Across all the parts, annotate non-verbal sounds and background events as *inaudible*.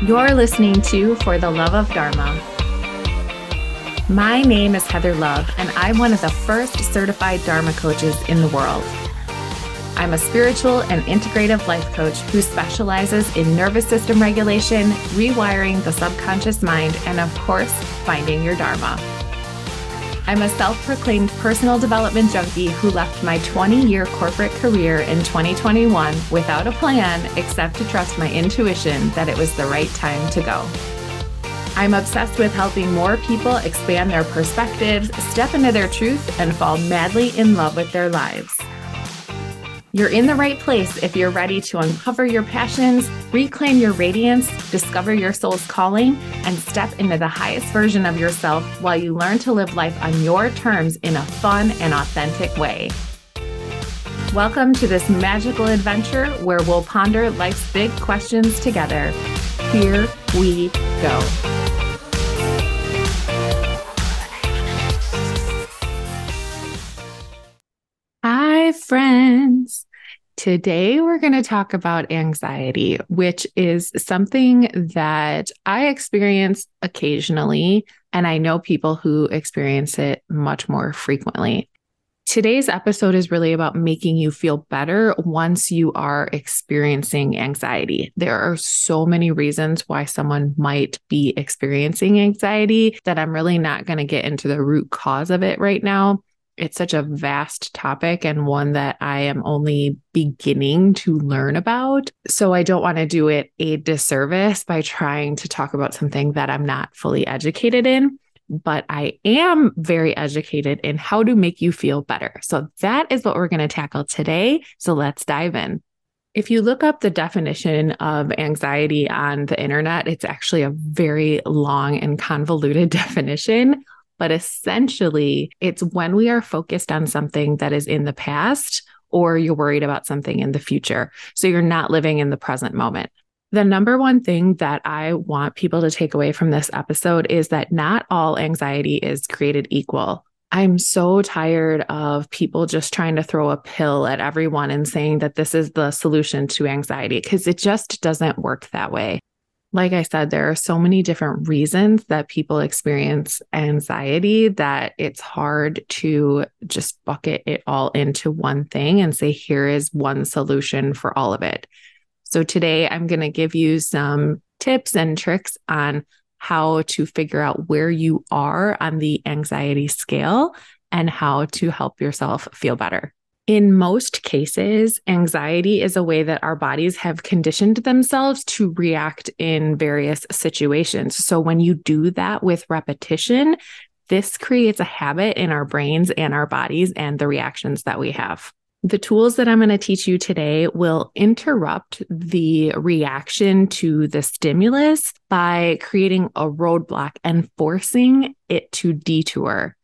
You're listening to For the Love of Dharma. My name is Heather Love, and I'm one of the first certified Dharma coaches in the world. I'm a spiritual and integrative life coach who specializes in nervous system regulation, rewiring the subconscious mind, and of course, finding your Dharma. I'm a self proclaimed personal development junkie who left my 20 year corporate career in 2021 without a plan except to trust my intuition that it was the right time to go. I'm obsessed with helping more people expand their perspectives, step into their truth, and fall madly in love with their lives. You're in the right place if you're ready to uncover your passions, reclaim your radiance, discover your soul's calling, and step into the highest version of yourself while you learn to live life on your terms in a fun and authentic way. Welcome to this magical adventure where we'll ponder life's big questions together. Here we go. Hi, friends. Today, we're going to talk about anxiety, which is something that I experience occasionally. And I know people who experience it much more frequently. Today's episode is really about making you feel better once you are experiencing anxiety. There are so many reasons why someone might be experiencing anxiety that I'm really not going to get into the root cause of it right now it's such a vast topic and one that I am only beginning to learn about. So I don't want to do it a disservice by trying to talk about something that I'm not fully educated in. But I am very educated in how to make you feel better. So that is what we're going to tackle today. So let's dive in. If you look up the definition of anxiety on the internet, it's actually a very long and convoluted *laughs* definition. But essentially, it's when we are focused on something that is in the past or you're worried about something in the future. So you're not living in the present moment. The number one thing that I want people to take away from this episode is that not all anxiety is created equal. I'm so tired of people just trying to throw a pill at everyone and saying that this is the solution to anxiety because it just doesn't work that way like I said, there are so many different reasons that people experience anxiety that it's hard to just bucket it all into one thing and say, here is one solution for all of it. So today I'm going to give you some tips and tricks on how to figure out where you are on the anxiety scale and how to help yourself feel better. In most cases, anxiety is a way that our bodies have conditioned themselves to react in various situations. So, when you do that with repetition, this creates a habit in our brains and our bodies and the reactions that we have. The tools that I'm going to teach you today will interrupt the reaction to the stimulus by creating a roadblock and forcing it to detour.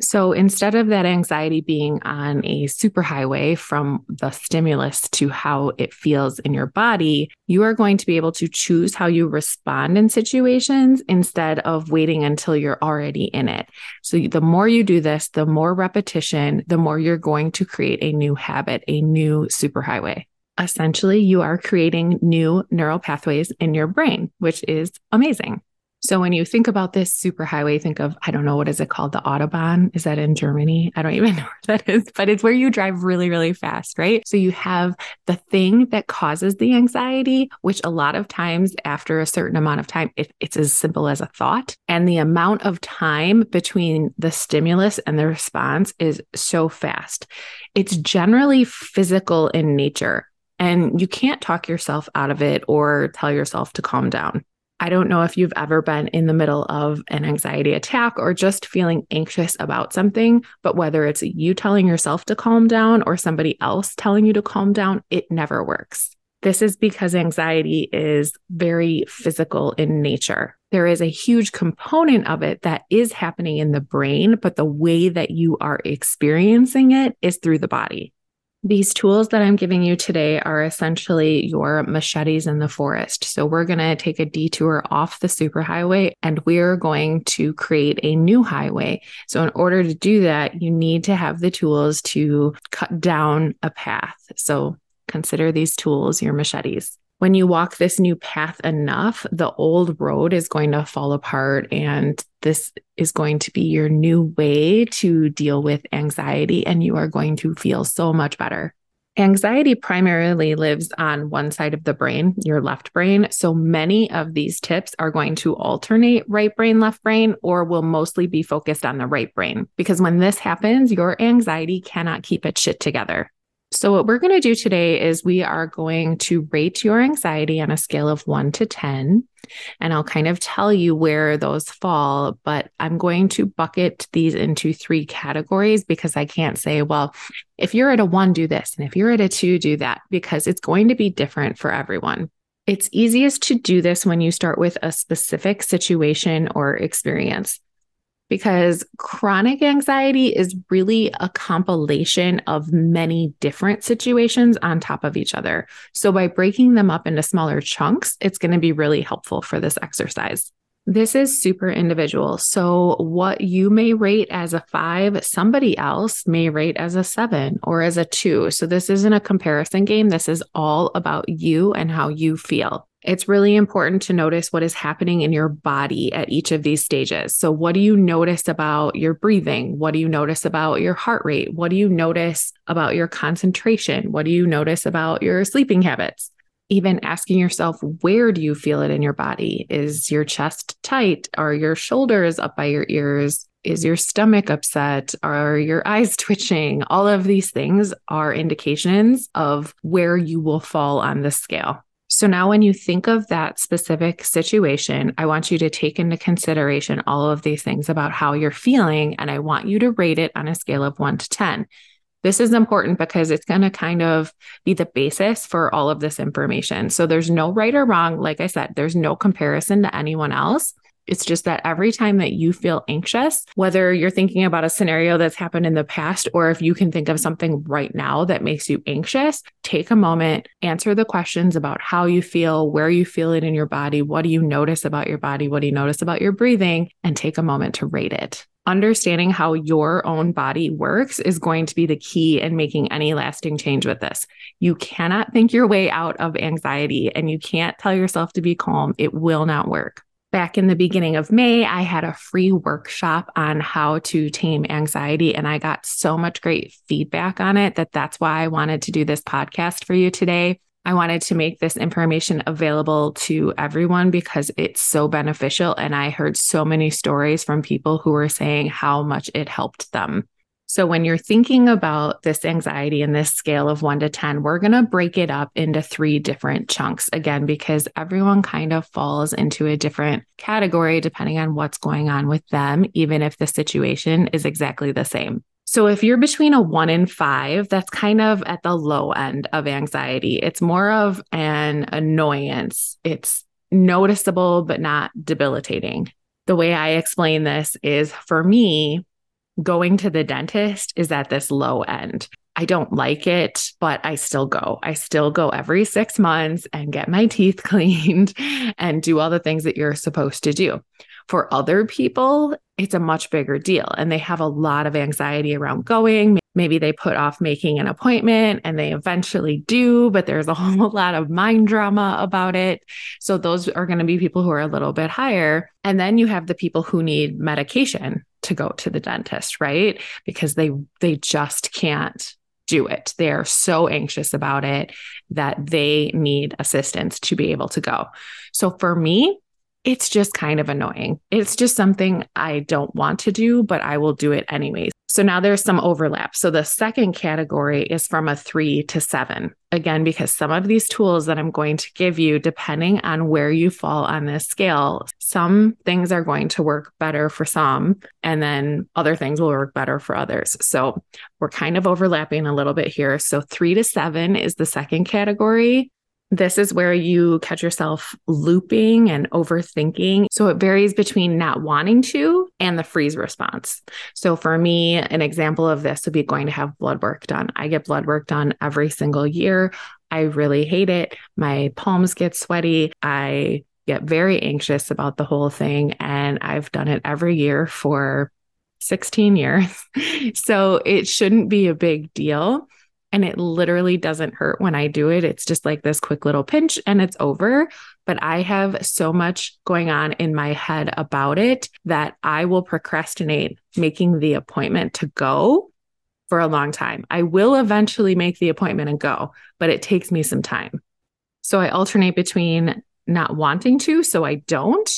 So instead of that anxiety being on a superhighway from the stimulus to how it feels in your body, you are going to be able to choose how you respond in situations instead of waiting until you're already in it. So the more you do this, the more repetition, the more you're going to create a new habit, a new superhighway. Essentially, you are creating new neural pathways in your brain, which is amazing. So when you think about this superhighway, think of, I don't know, what is it called? The Autobahn. Is that in Germany? I don't even *laughs* know where that is, but it's where you drive really, really fast, right? So you have the thing that causes the anxiety, which a lot of times after a certain amount of time, it, it's as simple as a thought. And the amount of time between the stimulus and the response is so fast. It's generally physical in nature. And you can't talk yourself out of it or tell yourself to calm down. I don't know if you've ever been in the middle of an anxiety attack or just feeling anxious about something, but whether it's you telling yourself to calm down or somebody else telling you to calm down, it never works. This is because anxiety is very physical in nature. There is a huge component of it that is happening in the brain, but the way that you are experiencing it is through the body. These tools that I'm giving you today are essentially your machetes in the forest. So we're going to take a detour off the superhighway and we're going to create a new highway. So in order to do that, you need to have the tools to cut down a path. So consider these tools your machetes. When you walk this new path enough, the old road is going to fall apart. And this is going to be your new way to deal with anxiety. And you are going to feel so much better. Anxiety primarily lives on one side of the brain, your left brain. So many of these tips are going to alternate right brain, left brain, or will mostly be focused on the right brain. Because when this happens, your anxiety cannot keep its shit together. So, what we're going to do today is we are going to rate your anxiety on a scale of one to 10. And I'll kind of tell you where those fall, but I'm going to bucket these into three categories because I can't say, well, if you're at a one, do this. And if you're at a two, do that, because it's going to be different for everyone. It's easiest to do this when you start with a specific situation or experience because chronic anxiety is really a compilation of many different situations on top of each other. So, by breaking them up into smaller chunks, it's going to be really helpful for this exercise. This is super individual. So, what you may rate as a five, somebody else may rate as a seven or as a two. So, this isn't a comparison game. This is all about you and how you feel it's really important to notice what is happening in your body at each of these stages. So, what do you notice about your breathing? What do you notice about your heart rate? What do you notice about your concentration? What do you notice about your sleeping habits? Even asking yourself, where do you feel it in your body? Is your chest tight? Are your shoulders up by your ears? Is your stomach upset? Are your eyes *laughs* twitching? All of these things are indications of where you will fall on the scale. So now, when you think of that specific situation, I want you to take into consideration all of these things about how you're feeling, and I want you to rate it on a scale of one to 10. This is important because it's going to kind of be the basis for all of this information. So there's no right or wrong. Like I said, there's no comparison to anyone else. It's just that every time that you feel anxious, whether you're thinking about a scenario that's happened in the past, or if you can think of something right now that makes you anxious, take a moment, answer the questions about how you feel, where you feel it in your body, what do you notice about your body, what do you notice about your breathing, and take a moment to rate it. Understanding how your own body works is going to be the key in making any lasting change with this. You cannot think your way out of anxiety and you can't tell yourself to be calm. It will not work back in the beginning of May, I had a free workshop on how to tame anxiety, and I got so much great feedback on it that that's why I wanted to do this podcast for you today. I wanted to make this information available to everyone because it's so beneficial. And I heard so many stories from people who were saying how much it helped them. So, when you're thinking about this anxiety in this scale of one to 10, we're going to break it up into three different chunks again, because everyone kind of falls into a different category depending on what's going on with them, even if the situation is exactly the same. So, if you're between a one and five, that's kind of at the low end of anxiety. It's more of an annoyance, it's noticeable, but not debilitating. The way I explain this is for me, going to the dentist is at this low end. I don't like it, but I still go. I still go every six months and get my *laughs* teeth cleaned and do all the things that you're supposed to do. For other people, it's a much bigger deal and they have a lot of anxiety around going. Maybe they put off making an appointment and they eventually do, but there's a *laughs* whole lot of mind drama about it. So those are going to be people who are a little bit higher. And then you have the people who need medication to go to the dentist, right? Because they they just can't do it. They are so anxious about it that they need assistance to be able to go. So for me, it's just kind of annoying. It's just something I don't want to do, but I will do it anyways. So now there's some overlap. So the second category is from a three to seven. Again, because some of these tools that I'm going to give you, depending on where you fall on this scale, some things are going to work better for some, and then other things will work better for others. So we're kind of overlapping a little bit here. So three to seven is the second category. This is where you catch yourself looping and overthinking. So it varies between not wanting to and the freeze response. So for me, an example of this would be going to have blood work done. I get blood work done every single year. I really hate it. My palms get sweaty. I get very anxious about the whole thing. And I've done it every year for 16 years. *laughs* so it shouldn't be a big deal. And it literally doesn't hurt when I do it. It's just like this quick little pinch and it's over. But I have so much going on in my head about it that I will procrastinate making the appointment to go for a long time. I will eventually make the appointment and go, but it takes me some time. So I alternate between not wanting to, so I don't,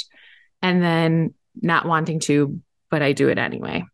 and then not wanting to, but I do it anyway.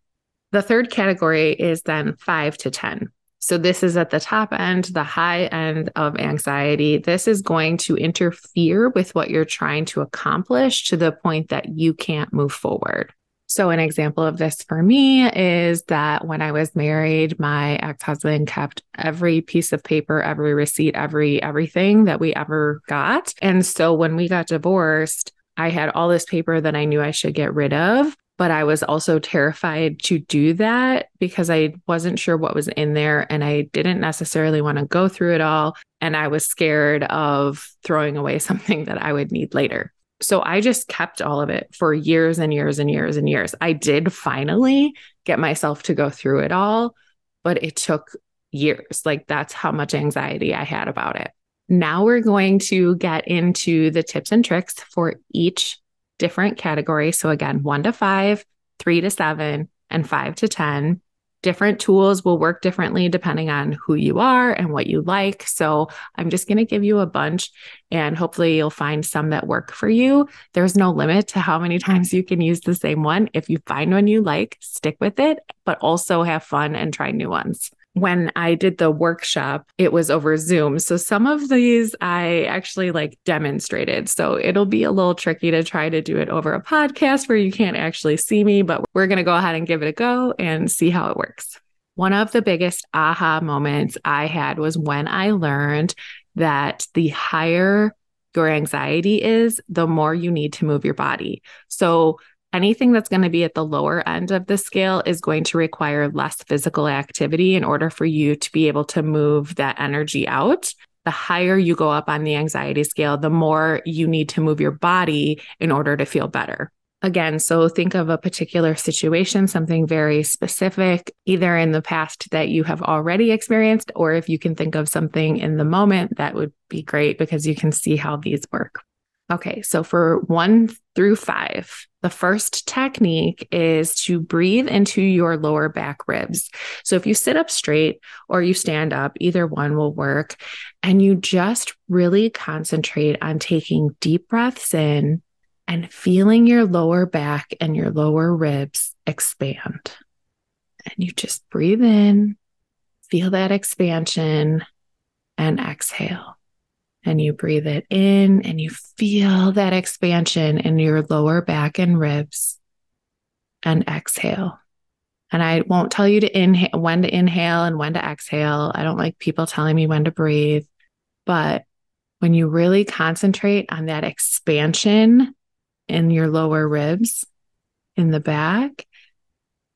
The third category is then five to 10. So, this is at the top end, the high end of anxiety. This is going to interfere with what you're trying to accomplish to the point that you can't move forward. So, an example of this for me is that when I was married, my ex husband kept every piece of paper, every receipt, every everything that we ever got. And so, when we got divorced, I had all this paper that I knew I should get rid of but I was also terrified to do that because I wasn't sure what was in there and I didn't necessarily want to go through it all. And I was scared of throwing away *laughs* something that I would need later. So I just kept all of it for years and years and years and years. I did finally get myself to go through it all, but it took years. Like that's how much anxiety I had about it. Now we're going to get into the tips and tricks for each different categories. So, again, one to five, three to seven, and five to 10. Different tools will work differently depending on who you are and what you like. So, I'm just going to give you a bunch and hopefully you'll find some that work for you. There's no limit to how many *laughs* times you can use the same one. If you find one you like, stick with it, but also have fun and try new ones when I did the workshop, it was over Zoom. So some of these I actually like demonstrated. So it'll be a little tricky to try to do it over a podcast where you can't actually see me, but we're going to go ahead and give it a go and see how it works. One of the biggest aha moments I had was when I learned that the higher your anxiety is, the more you need to move your body. So anything that's going to be at the lower end of the scale is going to require less physical activity in order for you to be able to move that energy out. The higher you go up on the anxiety scale, the more you need to move your body in order to feel better. Again, so think of a particular situation, something very specific, either in the past that you have already experienced, or if you can think of something in the moment, that would be great because you can see how these work. Okay, so for one through five, the first technique is to breathe into your lower back ribs. So if you sit up straight or you stand up, either one will work. And you just really concentrate on taking deep breaths in and feeling your lower back and your lower ribs expand. And you just breathe in, feel that expansion, and exhale and you breathe it in and you feel that expansion in your lower back and ribs and exhale. And I won't tell you to inhale when to inhale and when to exhale. I don't like people telling me when to breathe, but when you really concentrate on that expansion in your lower ribs in the back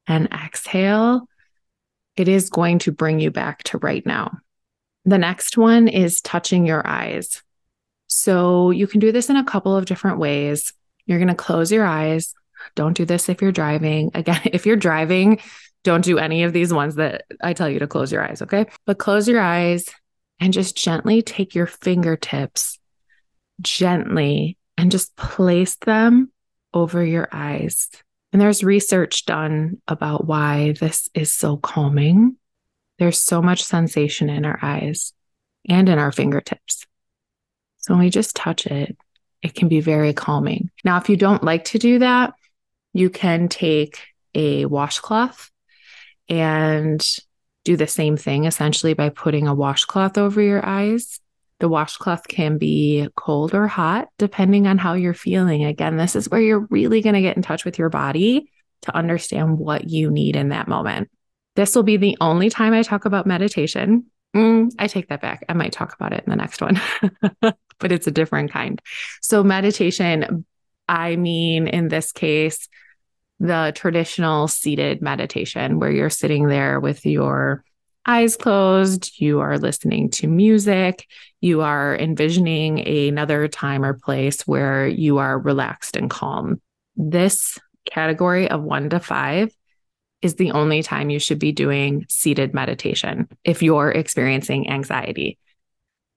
and exhale, it is going to bring you back to right now. The next one is touching your eyes. So you can do this in a couple of different ways. You're going to close your eyes. Don't do this if you're driving. *laughs* Again, if you're driving, don't do any of these ones that I tell you to close your eyes, okay? But close your eyes and just gently take your fingertips gently and just place them over your eyes. And there's research done about why this is so calming. There's so much sensation in our eyes and in our fingertips. So when we just touch it, it can be very calming. Now, if you don't like to do that, you can take a washcloth and do the same thing essentially by putting a washcloth over your eyes. The washcloth can be cold or hot, depending on how you're feeling. Again, this is where you're really going to get in touch with your body to understand what you need in that moment. This will be the only time I talk about meditation. Mm, I take that back. I might talk about it in the next one, *laughs* but it's a different kind. So, meditation, I mean, in this case, the traditional seated meditation where you're sitting there with your eyes closed, you are listening to music, you are envisioning another time or place where you are relaxed and calm. This category of one to five is the only time you should be doing seated meditation if you're experiencing anxiety.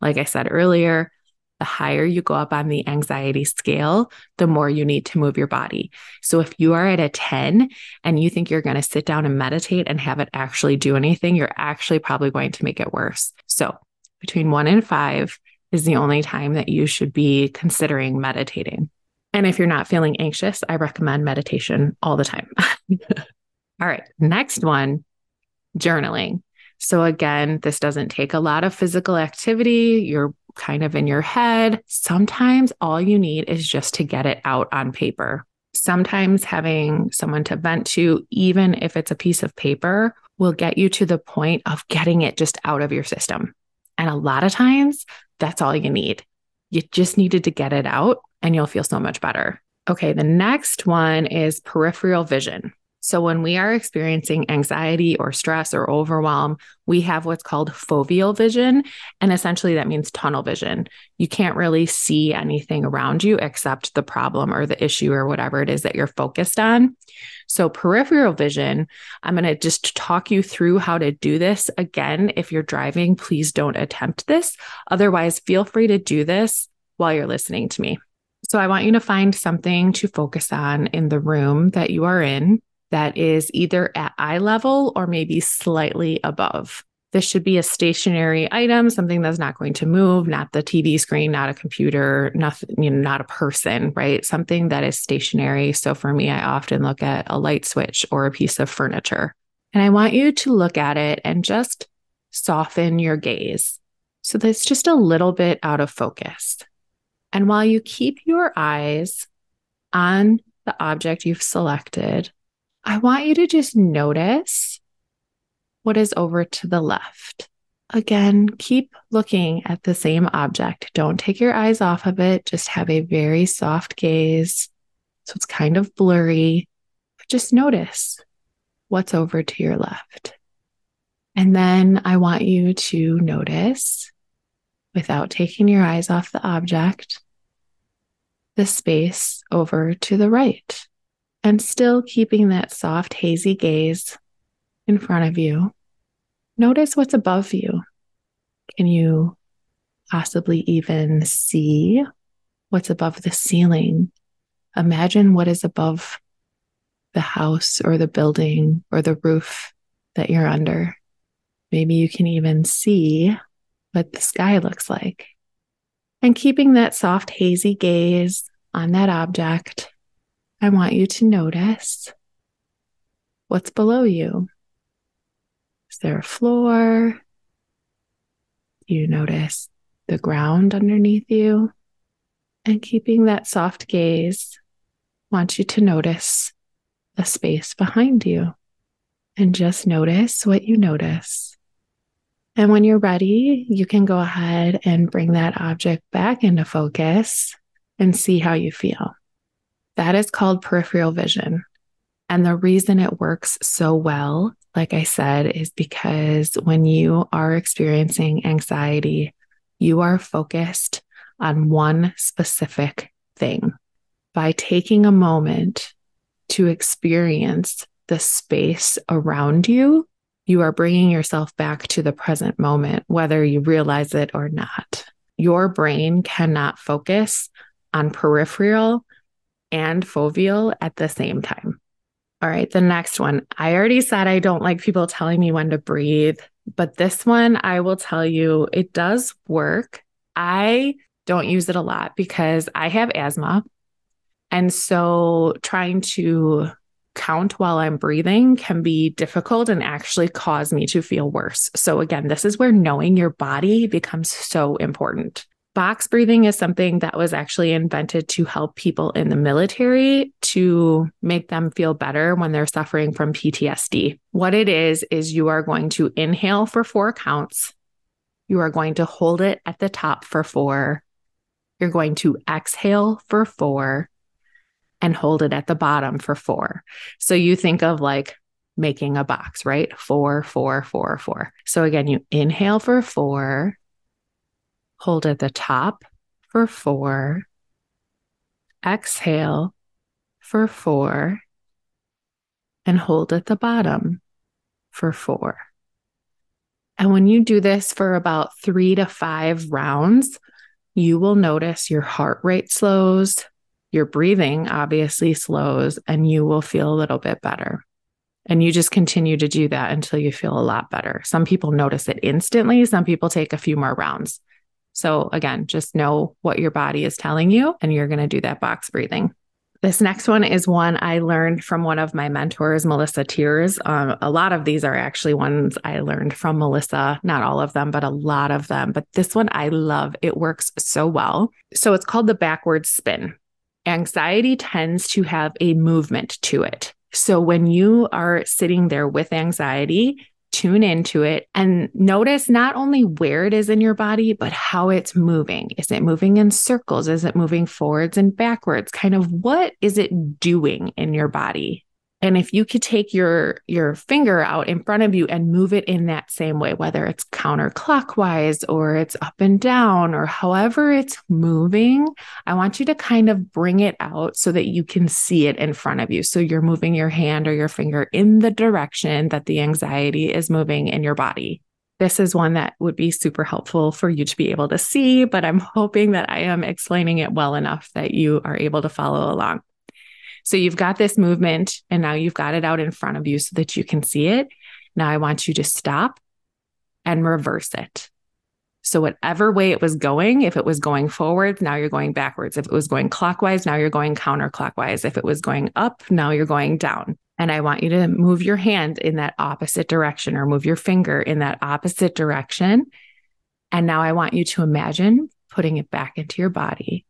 Like I said earlier, the higher you go up on the anxiety scale, the more you need to move your body. So if you are at a 10 and you think you're going to sit down and meditate and have it actually do anything, you're actually probably going to make it worse. So between one and five is the only time that you should be considering meditating. And if you're not feeling anxious, I recommend meditation all the time. *laughs* all right, next one journaling. So, again, this doesn't take a lot of physical activity. You're kind of in your head. Sometimes all you need is just to get it out on paper. Sometimes having someone to vent to, even if it's a piece of paper, will get you to the point of getting it just out of your system. And a lot of times, that's all you need. You just needed to get it out and you'll feel so much better. Okay, the next one is peripheral vision. So, when we are experiencing anxiety or stress or overwhelm, we have what's called foveal vision. And essentially, that means tunnel vision. You can't really see anything around you except the problem or the issue or whatever it is that you're focused on. So, peripheral vision, I'm going to just talk you through how to do this. Again, if you're driving, please don't attempt this. Otherwise, feel free to do this while you're listening to me. So, I want you to find something to focus on in the room that you are in that is either at eye level or maybe slightly above. This should be a stationary item, something that's not going to move, not the TV screen, not a computer, nothing, you know, not a person, right? Something that is stationary. So for me, I often look at a light switch or a piece of furniture. And I want you to look at it and just soften your gaze. So that's just a little bit out of focus. And while you keep your eyes on the object you've selected, I want you to just notice what is over to the left. Again, keep looking at the same object. Don't take your eyes off of it. Just have a very soft gaze. So it's kind of blurry. But just notice what's over to your left. And then I want you to notice, without taking your eyes off the object, the space over to the right and still keeping that soft, hazy gaze in front of you. Notice what's above you. Can you possibly even see what's above the ceiling? Imagine what is above the house or the building or the roof that you're under. Maybe you can even see what the sky looks like. And keeping that soft, hazy gaze on that object I want you to notice what's below you. Is there a floor? Do you notice the ground underneath you? And keeping that soft gaze, I want you to notice the space behind you and just notice what you notice. And when you're ready, you can go ahead and bring that object back into focus and see how you feel. That is called peripheral vision. And the reason it works so well, like I said, is because when you are experiencing anxiety, you are focused on one specific thing. By taking a moment to experience the space around you, you are bringing yourself back to the present moment, whether you realize it or not. Your brain cannot focus on peripheral and foveal at the same time. All right, the next one. I already said I don't like people telling me when to breathe, but this one I will tell you it does work. I don't use it a lot because I have asthma. And so trying to count while I'm breathing can be difficult and actually cause me to feel worse. So, again, this is where knowing your body becomes so important. Box breathing is something that was actually invented to help people in the military to make them feel better when they're suffering from PTSD. What it is, is you are going to inhale for four counts. You are going to hold it at the top for four. You're going to exhale for four and hold it at the bottom for four. So you think of like making a box, right? Four, four, four, four. So again, you inhale for four Hold at the top for four. Exhale for four. and hold at the bottom for four. And when you do this for about three to five rounds, you will notice your heart rate slows, your breathing obviously slows, and you will feel a little bit better. And you just continue to do that until you feel a lot better. Some people notice it instantly, some people take a few more rounds. So, again, just know what your body is telling you, and you're going to do that box breathing. This next one is one I learned from one of my mentors, Melissa Tiers. Um, a lot of these are actually ones I learned from Melissa, not all of them, but a lot of them. But this one I love. It works so well. So it's called the backward spin. Anxiety tends to have a movement to it. So when you are sitting there with anxiety, tune into it and notice not only where it is in your body, but how it's moving. Is it moving in circles? Is it moving forwards and backwards? Kind of what is it doing in your body? And if you could take your your finger out in front of you and move it in that same way, whether it's counterclockwise or it's up and down or however it's moving, I want you to kind of bring it out so that you can see it in front of you. So you're moving your hand or your finger in the direction that the anxiety is moving in your body. This is one that would be super helpful for you to be able to see, but I'm hoping that I am explaining it well enough that you are able to follow along. So you've got this movement and now you've got it out in front of you so that you can see it. Now I want you to stop and reverse it. So, whatever way it was going, if it was going forward, now you're going backwards. If it was going clockwise, now you're going counterclockwise. If it was going up, now you're going down. And I want you to move your hand in that opposite direction or move your finger in that opposite direction. And now I want you to imagine putting it back into your body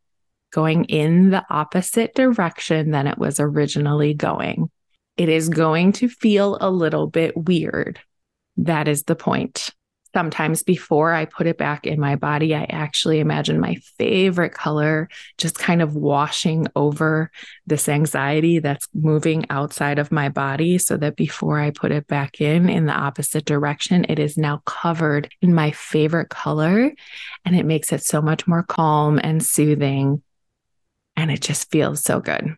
going in the opposite direction than it was originally going. It is going to feel a little bit weird. That is the point. Sometimes before I put it back in my body, I actually imagine my favorite color just kind of washing over this anxiety that's moving outside of my body so that before I put it back in in the opposite direction, it is now covered in my favorite color. And it makes it so much more calm and soothing and it just feels so good.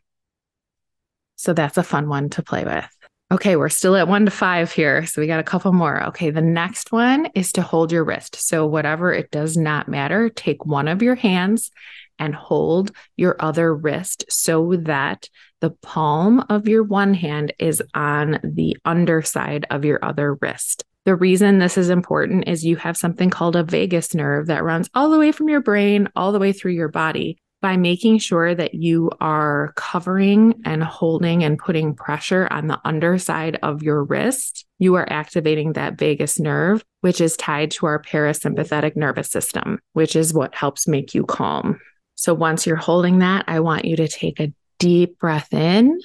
So that's a fun one to play with. Okay, we're still at one to five here. So we got a couple more. Okay, the next one is to hold your wrist. So, whatever, it does not matter. Take one of your hands and hold your other wrist so that the palm of your one hand is on the underside of your other wrist. The reason this is important is you have something called a vagus nerve that runs all the way from your brain all the way through your body by making sure that you are covering and holding and putting pressure on the underside of your wrist, you are activating that vagus nerve, which is tied to our parasympathetic nervous system, which is what helps make you calm. So once you're holding that, I want you to take a deep breath in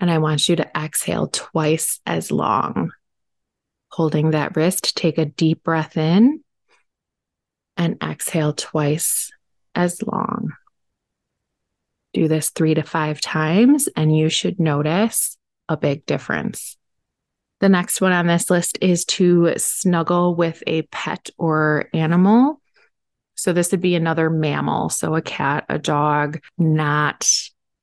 and I want you to exhale twice as long. Holding that wrist, take a deep breath in and exhale twice as long. Do this three to five times, and you should notice a big difference. The next one on this list is to snuggle with a pet or animal. So, this would be another mammal. So, a cat, a dog, not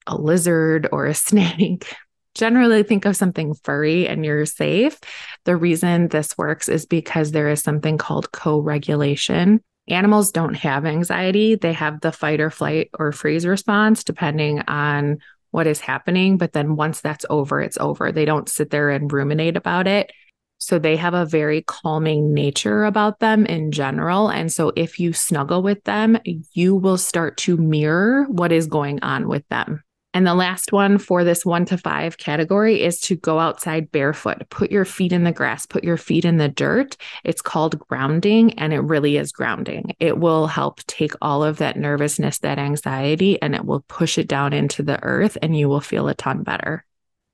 a lizard or a *laughs* snake. Generally, think of something furry and you're safe. The reason this works is because there is something called co regulation Animals don't have anxiety. They have the fight or flight or freeze response, depending on what is happening. But then once that's over, it's over. They don't sit there and ruminate about it. So they have a very calming nature about them in general. And so if you snuggle with them, you will start to mirror what is going on with them. And the last one for this one to five category is to go outside barefoot. Put your feet in the grass, put your feet in the dirt. It's called grounding, and it really is grounding. It will help take all of that nervousness, that anxiety, and it will push it down into the earth, and you will feel a ton better.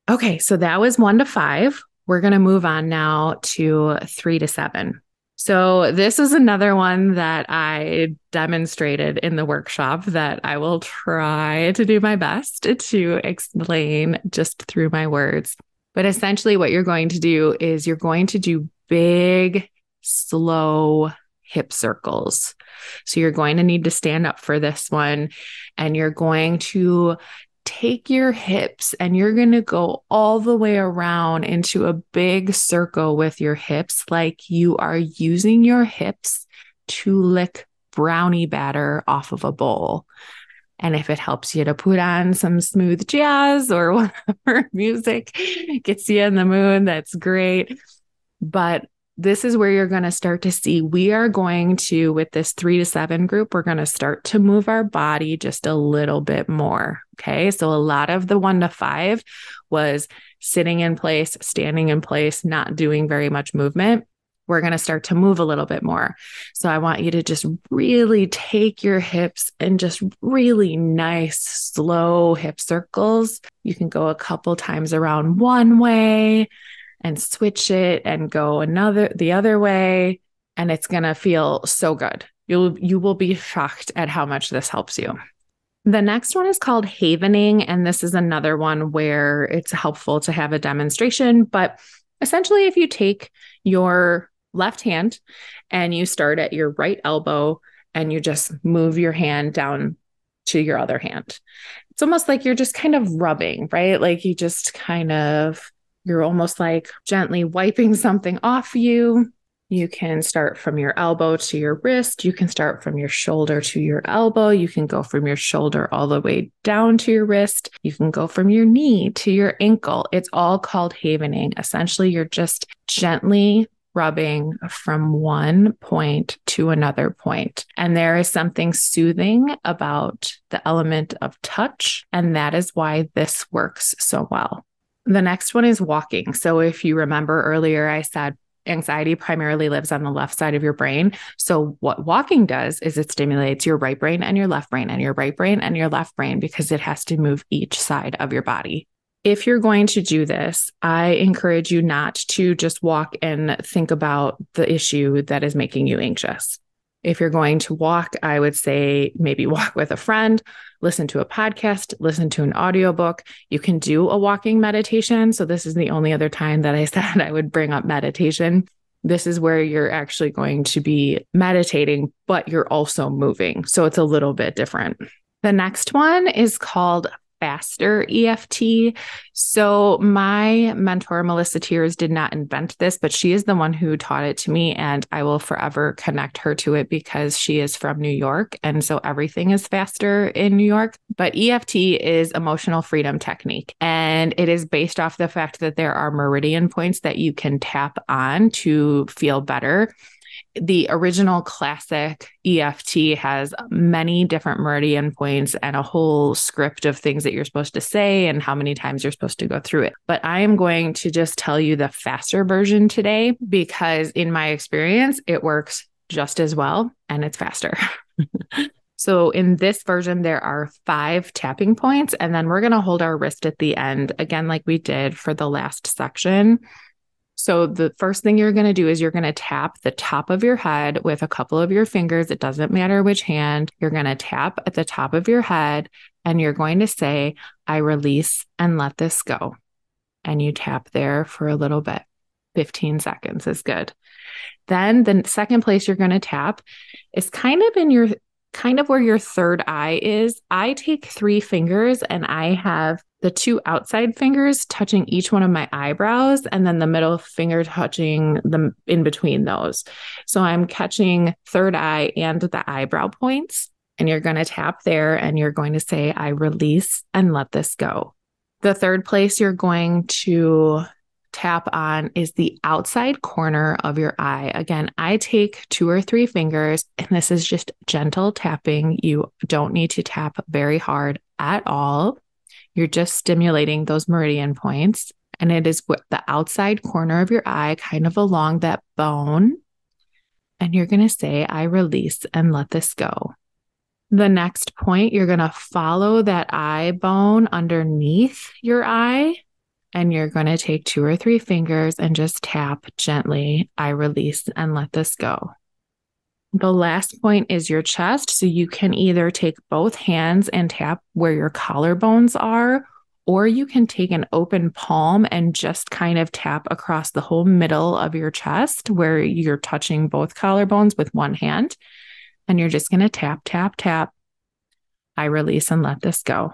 Okay, so that was one to five. We're going to move on now to three to seven. So, this is another one that I demonstrated in the workshop that I will try to do my best to explain just through my words. But essentially, what you're going to do is you're going to do big, slow hip circles. So, you're going to need to stand up for this one and you're going to take your hips and you're going to go all the way around into a big circle with your hips, like you are using your hips to lick brownie batter off of a bowl. And if it helps you to put on some smooth jazz or *laughs* whatever music gets you in the mood, that's great. But this is where you're going to start to see we are going to, with this three to seven group, we're going to start to move our body just a little bit more. Okay. So a lot of the one to five was sitting in place, standing in place, not doing very much movement. We're going to start to move a little bit more. So I want you to just really take your hips and just really nice, slow hip circles. You can go a couple times around one way and switch it and go another the other way and it's going to feel so good. You'll you will be shocked at how much this helps you. The next one is called havening and this is another one where it's helpful to have a demonstration, but essentially if you take your left hand and you start at your right elbow and you just move your hand down to your other hand. It's almost like you're just kind of rubbing, right? Like you just kind of you're almost like gently wiping something off you. You can start from your elbow to your wrist. You can start from your shoulder to your elbow. You can go from your shoulder all the way down to your wrist. You can go from your knee to your ankle. It's all called havening. Essentially, you're just gently rubbing from one point to another point. And there is something soothing about the element of touch. And that is why this works so well. The next one is walking. So if you remember earlier, I said anxiety primarily lives on the left side of your brain. So what walking does is it stimulates your right brain and your left brain and your right brain and your left brain because it has to move each side of your body. If you're going to do this, I encourage you not to just walk and think about the issue that is making you anxious. If you're going to walk, I would say maybe walk with a friend, listen to a podcast, listen to an audiobook. You can do a walking meditation. So, this is the only other time that I *laughs* said I would bring up meditation. This is where you're actually going to be meditating, but you're also moving. So, it's a little bit different. The next one is called faster EFT. So, my mentor, Melissa Tiers, did not invent this, but she is the one who taught it to me. And I will forever connect her to it because she is from New York. And so everything is faster in New York. But EFT is emotional freedom technique. And it is based off the fact that there are meridian points that you can tap on to feel better the original classic EFT has many different meridian points and a whole script of things that you're supposed to say and how many times you're supposed to go through it. But I am going to just tell you the faster version today because, in my experience, it works just as well and it's faster. *laughs* So in this version, there are five tapping points, and then we're going to hold our wrist at the end, again, like we did for the last section. So, the first thing you're going to do is you're going to tap the top of your head with a couple of your fingers. It doesn't matter which hand. You're going to tap at the top of your head and you're going to say, I release and let this go. And you tap there for a little bit. 15 seconds is good. Then the second place you're going to tap is kind of in your kind of where your third eye is. I take three fingers and I have the two outside fingers touching each one of my eyebrows and then the middle finger touching the in between those. So I'm catching third eye and the eyebrow points and you're going to tap there and you're going to say I release and let this go. The third place you're going to tap on is the outside corner of your eye. Again, I take two or three fingers, and this is just gentle tapping. You don't need to tap very hard at all. You're just stimulating those meridian points. And it is the outside corner of your eye, kind of along that bone. And you're going to say, I release and let this go. The next point, you're going to follow that eye bone underneath your eye. And you're going to take two or three fingers and just tap gently, I release and let this go. The last point is your chest. So you can either take both hands and tap where your collarbones are, or you can take an open palm and just kind of tap across the whole middle of your chest where you're touching both collarbones with one hand. And you're just going to tap, tap, tap. I release and let this go.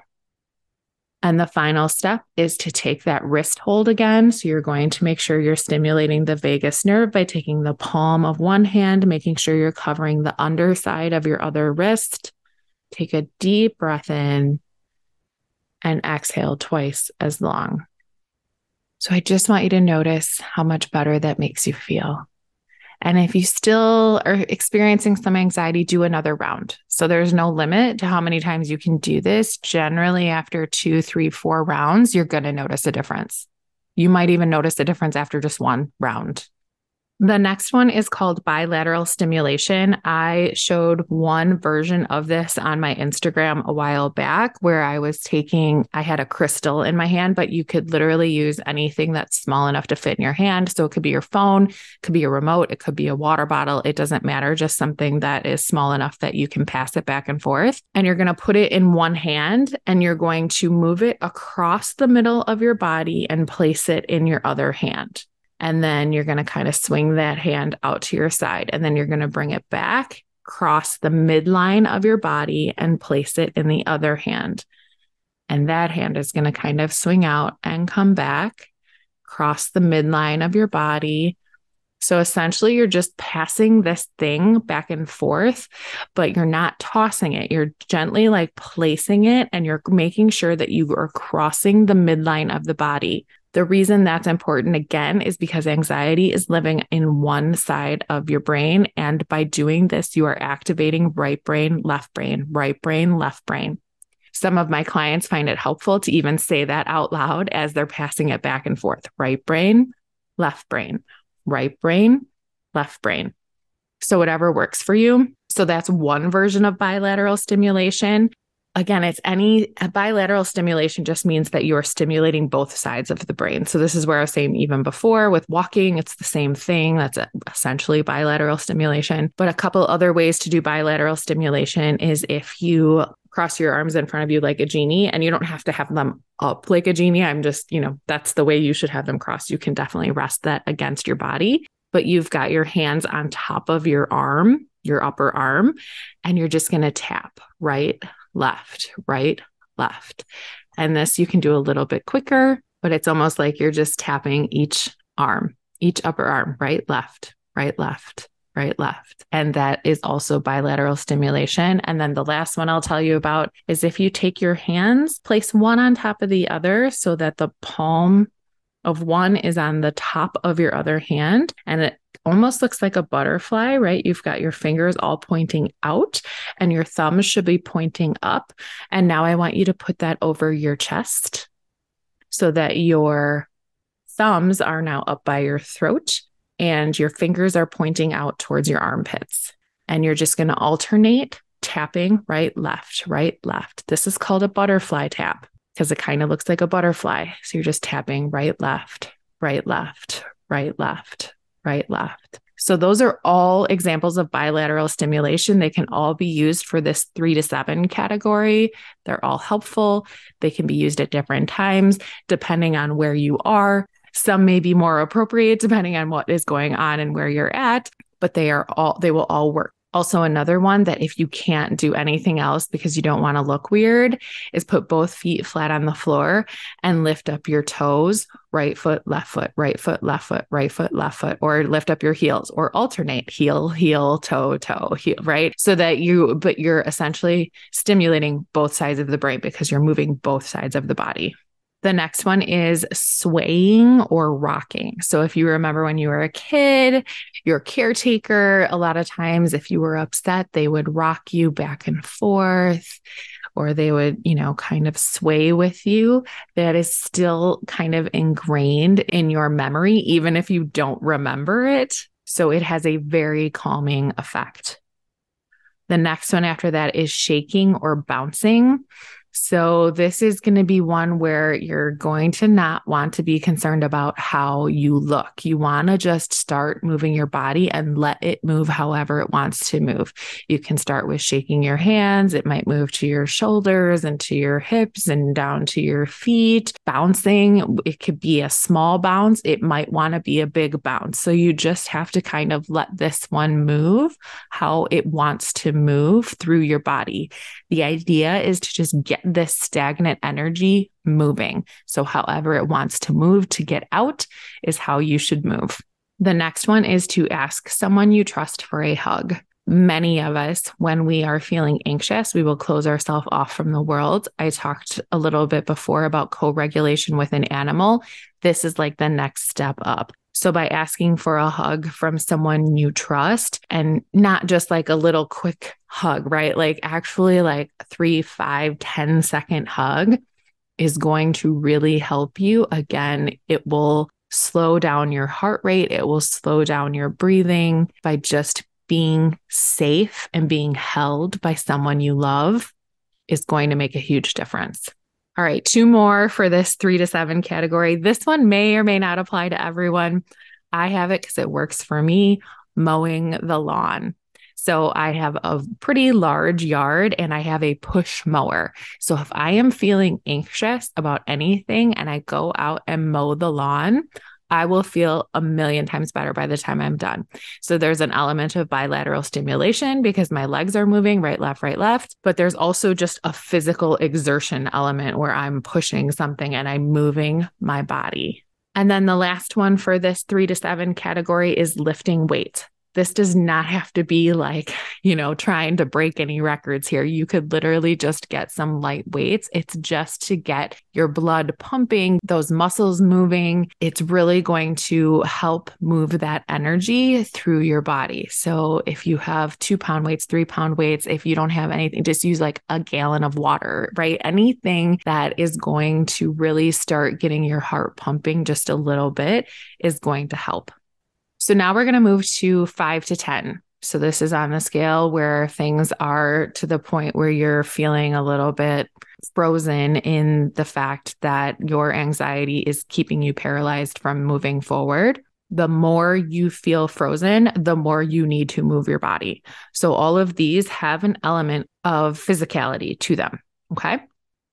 And the final step is to take that wrist hold again. So you're going to make sure you're stimulating the vagus nerve by taking the palm of one hand, making sure you're covering the underside of your other wrist. Take a deep breath in and exhale twice as long. So I just want you to notice how much better that makes you feel. And if you still are experiencing some anxiety, do another round. So there's no limit to how many times you can do this. Generally, after two, three, four rounds, you're going to notice a difference. You might even notice a difference after just one round. The next one is called bilateral stimulation. I showed one version of this on my Instagram a while back where I was taking, I had a crystal in my hand, but you could literally use anything that's small enough to fit in your hand. So it could be your phone, it could be a remote, it could be a water bottle. It doesn't matter, just something that is small enough that you can pass it back and forth. And you're going to put it in one hand and you're going to move it across the middle of your body and place it in your other hand. And then you're going to kind of swing that hand out to your side. And then you're going to bring it back, cross the midline of your body, and place it in the other hand. And that hand is going to kind of swing out and come back, cross the midline of your body. So essentially, you're just passing this thing back and forth, but you're not tossing it. You're gently like placing it and you're making sure that you are crossing the midline of the body. The reason that's important again is because anxiety is living in one side of your brain. And by doing this, you are activating right brain, left brain, right brain, left brain. Some of my clients find it helpful to even say that out loud as they're passing it back and forth right brain, left brain, right brain, left brain. So, whatever works for you. So, that's one version of bilateral stimulation again, it's any bilateral stimulation just means that you're stimulating both sides of the brain. So this is where I was saying even before with walking, it's the same thing. That's essentially bilateral stimulation. But a couple other ways to do bilateral stimulation is if you cross your arms in front of you like a genie and you don't have to have them up like a genie. I'm just, you know, that's the way you should have them crossed. You can definitely rest that against your body, but you've got your hands on top of your arm, your upper arm, and you're just going to tap right, left, right, left. And this you can do a little bit quicker, but it's almost like you're just tapping each arm, each upper arm, right, left, right, left, right, left. And that is also bilateral stimulation. And then the last one I'll tell you about is if you take your hands, place one on top of the other so that the palm of one is on the top of your other hand and it almost looks like a butterfly, right? You've got your fingers all pointing out and your thumbs should be pointing up. And now I want you to put that over your chest so that your thumbs are now up by your throat and your fingers are pointing out towards your armpits. And you're just going to alternate tapping right, left, right, left. This is called a butterfly tap because it kind of looks like a butterfly. So you're just tapping right, left, right, left, right, left, right, left. So those are all examples of bilateral stimulation. They can all be used for this three to seven category. They're all helpful. They can be used at different times depending on where you are. Some may be more appropriate depending on what is going on and where you're at, but they are all, they will all work. Also, another one that if you can't do anything else because you don't want to look weird is put both feet flat on the floor and lift up your toes, right foot, left foot, right foot, left foot, right foot, left foot, or lift up your heels or alternate heel, heel, toe, toe, heel, right? So that you, but you're essentially stimulating both sides of the brain because you're moving both sides of the body. The next one is swaying or rocking. So, if you remember when you were a kid, your caretaker, a lot of times, if you were upset, they would rock you back and forth or they would, you know, kind of sway with you. That is still kind of ingrained in your memory, even if you don't remember it. So, it has a very calming effect. The next one after that is shaking or bouncing. So, this is going to be one where you're going to not want to be concerned about how you look. You want to just start moving your body and let it move however it wants to move. You can start with shaking your hands. It might move to your shoulders and to your hips and down to your feet. Bouncing, it could be a small bounce. It might want to be a big bounce. So, you just have to kind of let this one move how it wants to move through your body. The idea is to just get this stagnant energy moving. So, however it wants to move to get out is how you should move. The next one is to ask someone you trust for a hug. Many of us, when we are feeling anxious, we will close ourselves off from the world. I talked a little bit before about co regulation with an animal. This is like the next step up. So, by asking for a hug from someone you trust and not just like a little quick hug, right? Like actually, like three, five, ten second hug is going to really help you. Again, it will slow down your heart rate, it will slow down your breathing by just being safe and being held by someone you love is going to make a huge difference. All right, two more for this three to seven category. This one may or may not apply to everyone. I have it because it works for me mowing the lawn. So I have a pretty large yard and I have a push mower. So if I am feeling anxious about anything and I go out and mow the lawn, I will feel a million times better by the time I'm done. So there's an element of bilateral stimulation because my legs are moving right, left, right, left. But there's also just a physical exertion element where I'm pushing something and I'm moving my body. And then the last one for this three to seven category is lifting weight. This does not have to be like, you know, trying to break any records here. You could literally just get some light weights. It's just to get your blood pumping, those muscles moving. It's really going to help move that energy through your body. So if you have two pound weights, three pound weights, if you don't have anything, just use like a gallon of water, right? Anything that is going to really start getting your heart pumping just a little bit is going to help. So now we're going to move to five to 10. So this is on the scale where things are to the point where you're feeling a little bit frozen in the fact that your anxiety is keeping you paralyzed from moving forward. The more you feel frozen, the more you need to move your body. So all of these have an element of physicality to them. Okay.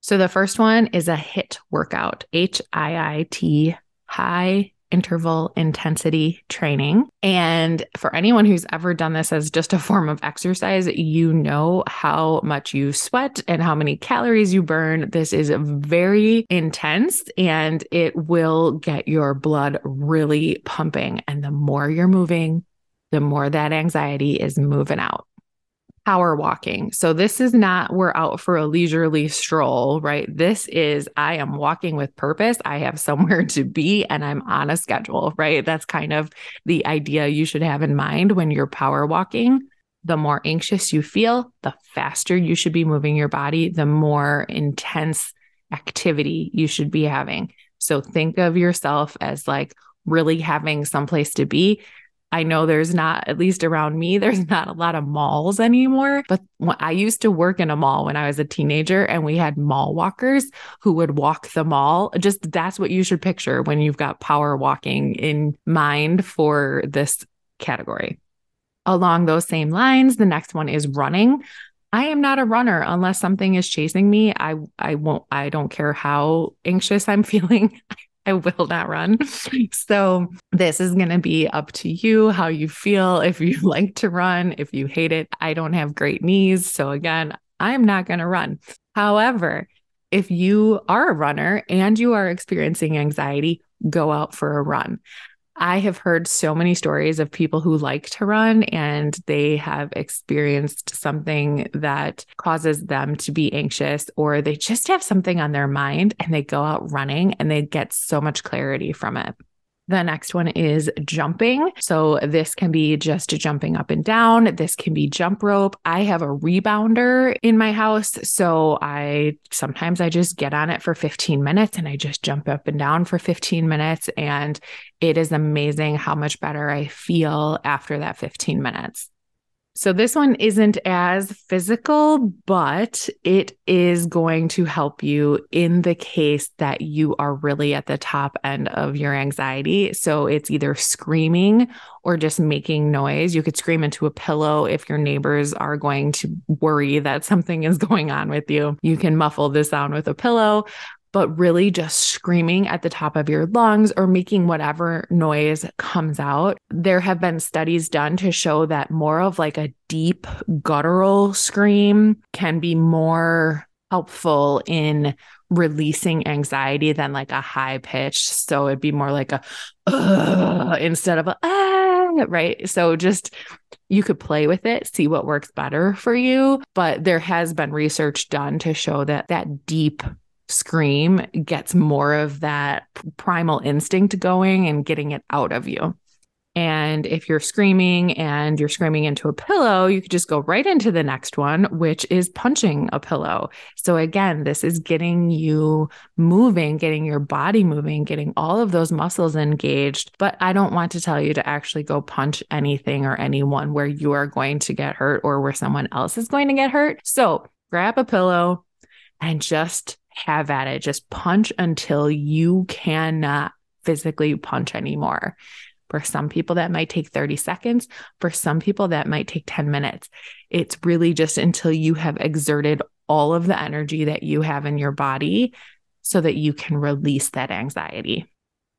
So the first one is a HIIT workout, H I I T, high interval intensity training. And for anyone who's ever done this as just a form of exercise, you know how much you sweat and how many calories you burn. This is very intense and it will get your blood really pumping. And the more you're moving, the more that anxiety is moving out power walking. So this is not we're out for a leisurely stroll, right? This is I am walking with purpose. I have *laughs* somewhere to be and I'm on a schedule, right? That's kind of the idea you should have in mind when you're power walking. The more anxious you feel, the faster you should be moving your body, the more intense activity you should be having. So think of yourself as like really having someplace to be I know there's not, at least around me, *laughs* there's not a lot of malls anymore. But I used to work in a mall when I was a teenager and we had mall walkers who would walk the mall. Just that's what you should picture when you've got power walking in mind for this category. Along those same lines, the next one is running. I am not a runner unless something is chasing me. I I won't I don't care how anxious I'm *laughs* feeling. *laughs* I will not run. So, this is going to be up to you how you feel. If you *laughs* like to run, if you hate it, I don't have great knees. So, again, I'm not going to run. However, if you are a runner and you are experiencing anxiety, go out for a run. I have heard so many stories of people who like to run and they have experienced something that causes them to be anxious, or they just have something on their mind and they go out running and they get so much clarity from it. The next one is jumping. So this can be just jumping up and down. This can be jump rope. I have a rebounder in my house. So I sometimes I just get on it for 15 minutes and I just jump up and down for 15 minutes. And it is amazing how much better I feel after that 15 minutes. So this one isn't as physical, but it is going to help you in the case that you are really at the top end of your anxiety. So it's either screaming or just making noise. You could scream into a pillow if your neighbors are going to worry that something is *laughs* going on with you. You can muffle the sound with a pillow, but really just screaming at the top of your lungs or making whatever noise comes out. There have been studies done to show that more of like a deep guttural scream can be more helpful in releasing anxiety than like a high pitch. So it'd be more like a instead of a ah, right. So just you could play with it, see what works better for you. But there has been research done to show that that deep scream gets more of that primal instinct going and getting it out of you. And if you're screaming and you're screaming into a pillow, you could just go right into the next one, which is punching a pillow. So, again, this is getting you moving, getting your body moving, getting all of those muscles engaged. But I don't want to tell you to actually go punch anything or anyone where you are going to get hurt or where someone else is going to get hurt. So, grab a pillow and just have at it. Just punch until you cannot physically punch anymore. For some people, that might take 30 seconds. For some people, that might take 10 minutes. It's really just until you have exerted all of the energy that you have in your body so that you can release that anxiety.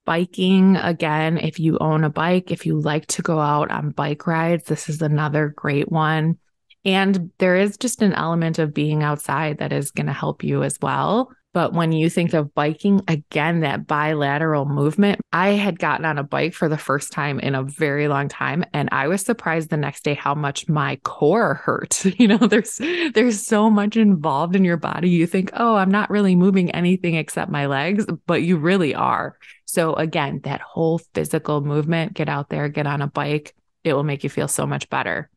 Biking, again, if you own a bike, if you like to go out on bike rides, this is another great one. And there is just an element of being outside that is going to help you as well. But when you think of biking, again, that bilateral movement, I had gotten on a bike for the first time in a very long time. And I was surprised the next day how much my core hurt. *laughs* You know, there's there's so much involved in your body. You think, oh, I'm not really moving anything except my legs, but you really are. So again, that whole physical movement, get out there, get on a bike. It will make you feel so much better.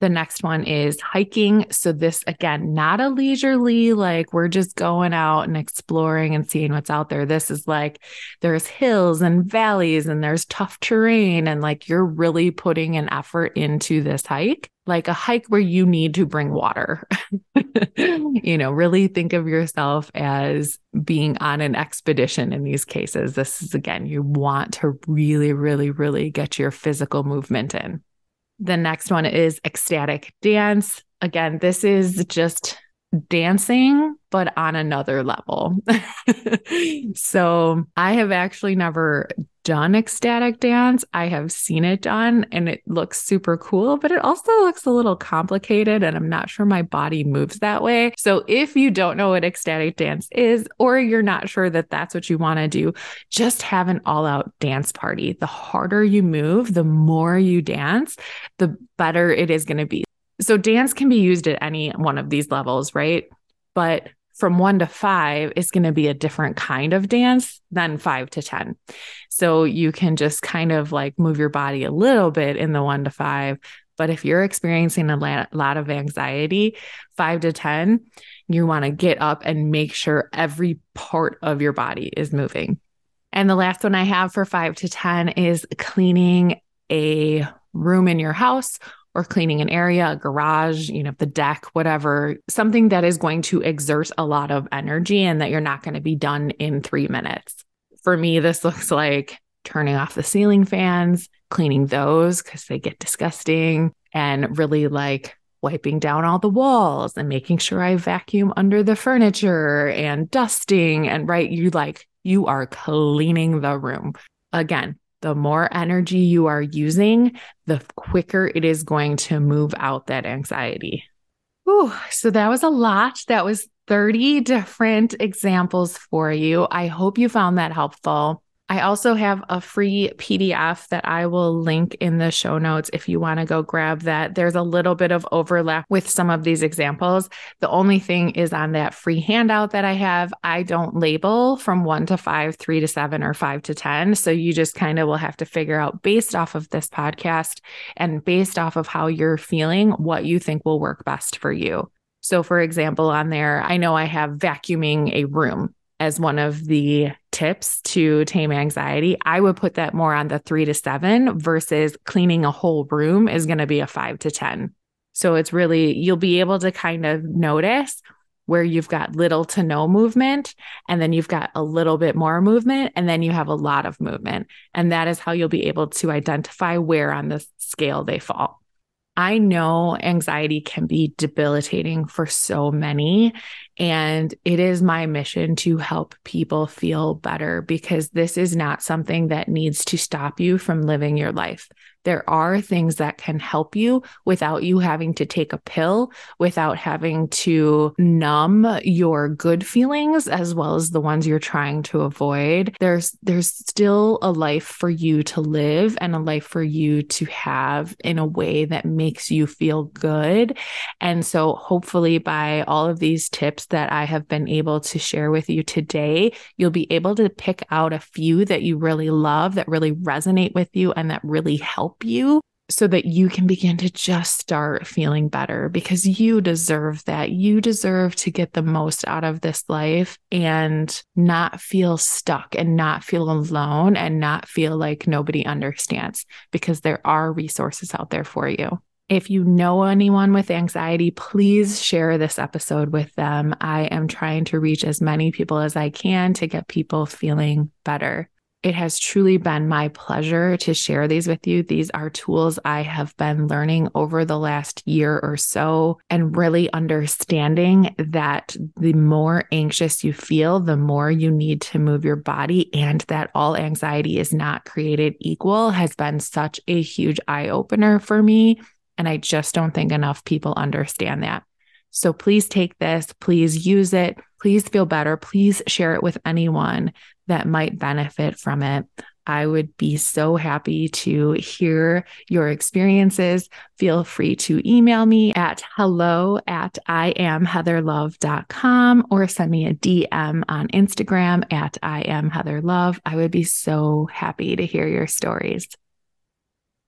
The next one is hiking. So, this again, not a leisurely, like we're just going out and exploring and seeing what's out there. This is like there's hills and valleys and there's tough terrain. And like you're really putting an effort into this hike, like a hike where you need to bring water. *laughs* you know, really think of yourself as being on an expedition in these cases. This is again, you want to really, really, really get your physical movement in. The next one is ecstatic dance. Again, this is just dancing, but on another level. *laughs* so I have actually never done ecstatic dance. I have seen it done and it looks super cool, but it also looks a little complicated and I'm not sure my body moves that way. So if you don't know what ecstatic dance is, or you're not sure that that's what you want to do, just have an all out dance party. The harder you move, the more you dance, the better it is going to be. So dance can be used at any one of these levels, right? But from one to five is going to be a different kind of dance than five to 10. So you can just kind of like move your body a little bit in the one to five. But if you're experiencing a lot of anxiety, five to 10, you want to get up and make sure every part of your body is moving. And the last one I have for five to 10 is cleaning a room in your house or cleaning an area, a garage, you know, the deck, whatever, something that is going to exert a lot of energy and that you're not going to be done in three minutes. For me, this *laughs* looks like turning off the ceiling fans, cleaning those because they get disgusting, and really like wiping down all the walls and making sure I vacuum under the furniture and dusting. And right, you like, you are cleaning the room. Again, the more energy you are using, the quicker it is going to move out that anxiety. Ooh, so that was a lot. That was 30 different examples for you. I hope you found that helpful. I also have a free PDF that I will link in the show notes if you want to go grab that. There's a little bit of overlap with some of these examples. The only thing is on that free handout that I have, I don't label from one to five, three to seven, or five to 10. So you just kind of will have to figure out based off of this podcast and based off of how you're feeling, what you think will work best for you. So, for example, on there, I know I have vacuuming a room as one of the tips to tame anxiety, I would put that more on the three to seven versus cleaning a whole room is going to be a five to 10. So it's really, you'll be able to kind of notice where you've got little to no movement, and then you've got a little bit more movement, and then you have a lot of movement. And that is how you'll be able to identify where on the scale they fall. I know anxiety can be debilitating for so many. And it is my mission to help people feel better because this is not something that needs to stop you from living your life. There are things that can help you without you having to take a pill, without having to numb your good feelings as well as the ones you're trying to avoid. There's there's still a life for you to live and a life for you to have in a way that makes you feel good. And so hopefully by all of these tips that I have been able to share with you today, you'll be able to pick out a few that you really love that really resonate with you and that really help help you so that you can begin to just start feeling better because you deserve that. You deserve to get the most out of this life and not feel stuck and not feel alone and not feel like nobody understands because there are resources out there for you. If you know anyone with anxiety, please share this episode with them. I am trying to reach as many people as I can to get people feeling better. It has truly been my pleasure to share these with you. These are tools I have been learning over the last year or so, and really understanding that the more anxious you feel, the more you need to move your body, and that all anxiety is not created equal has been such a huge eye opener for me. And I just don't think enough people understand that. So please take this, please use it, please feel better, please share it with anyone that might benefit from it. I would be so happy to hear your experiences. Feel free to email me at hello at iamheatherlove.com or send me a DM on Instagram at iamheatherlove. I would be so happy to hear your stories.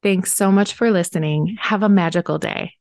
Thanks so much for listening. Have a magical day.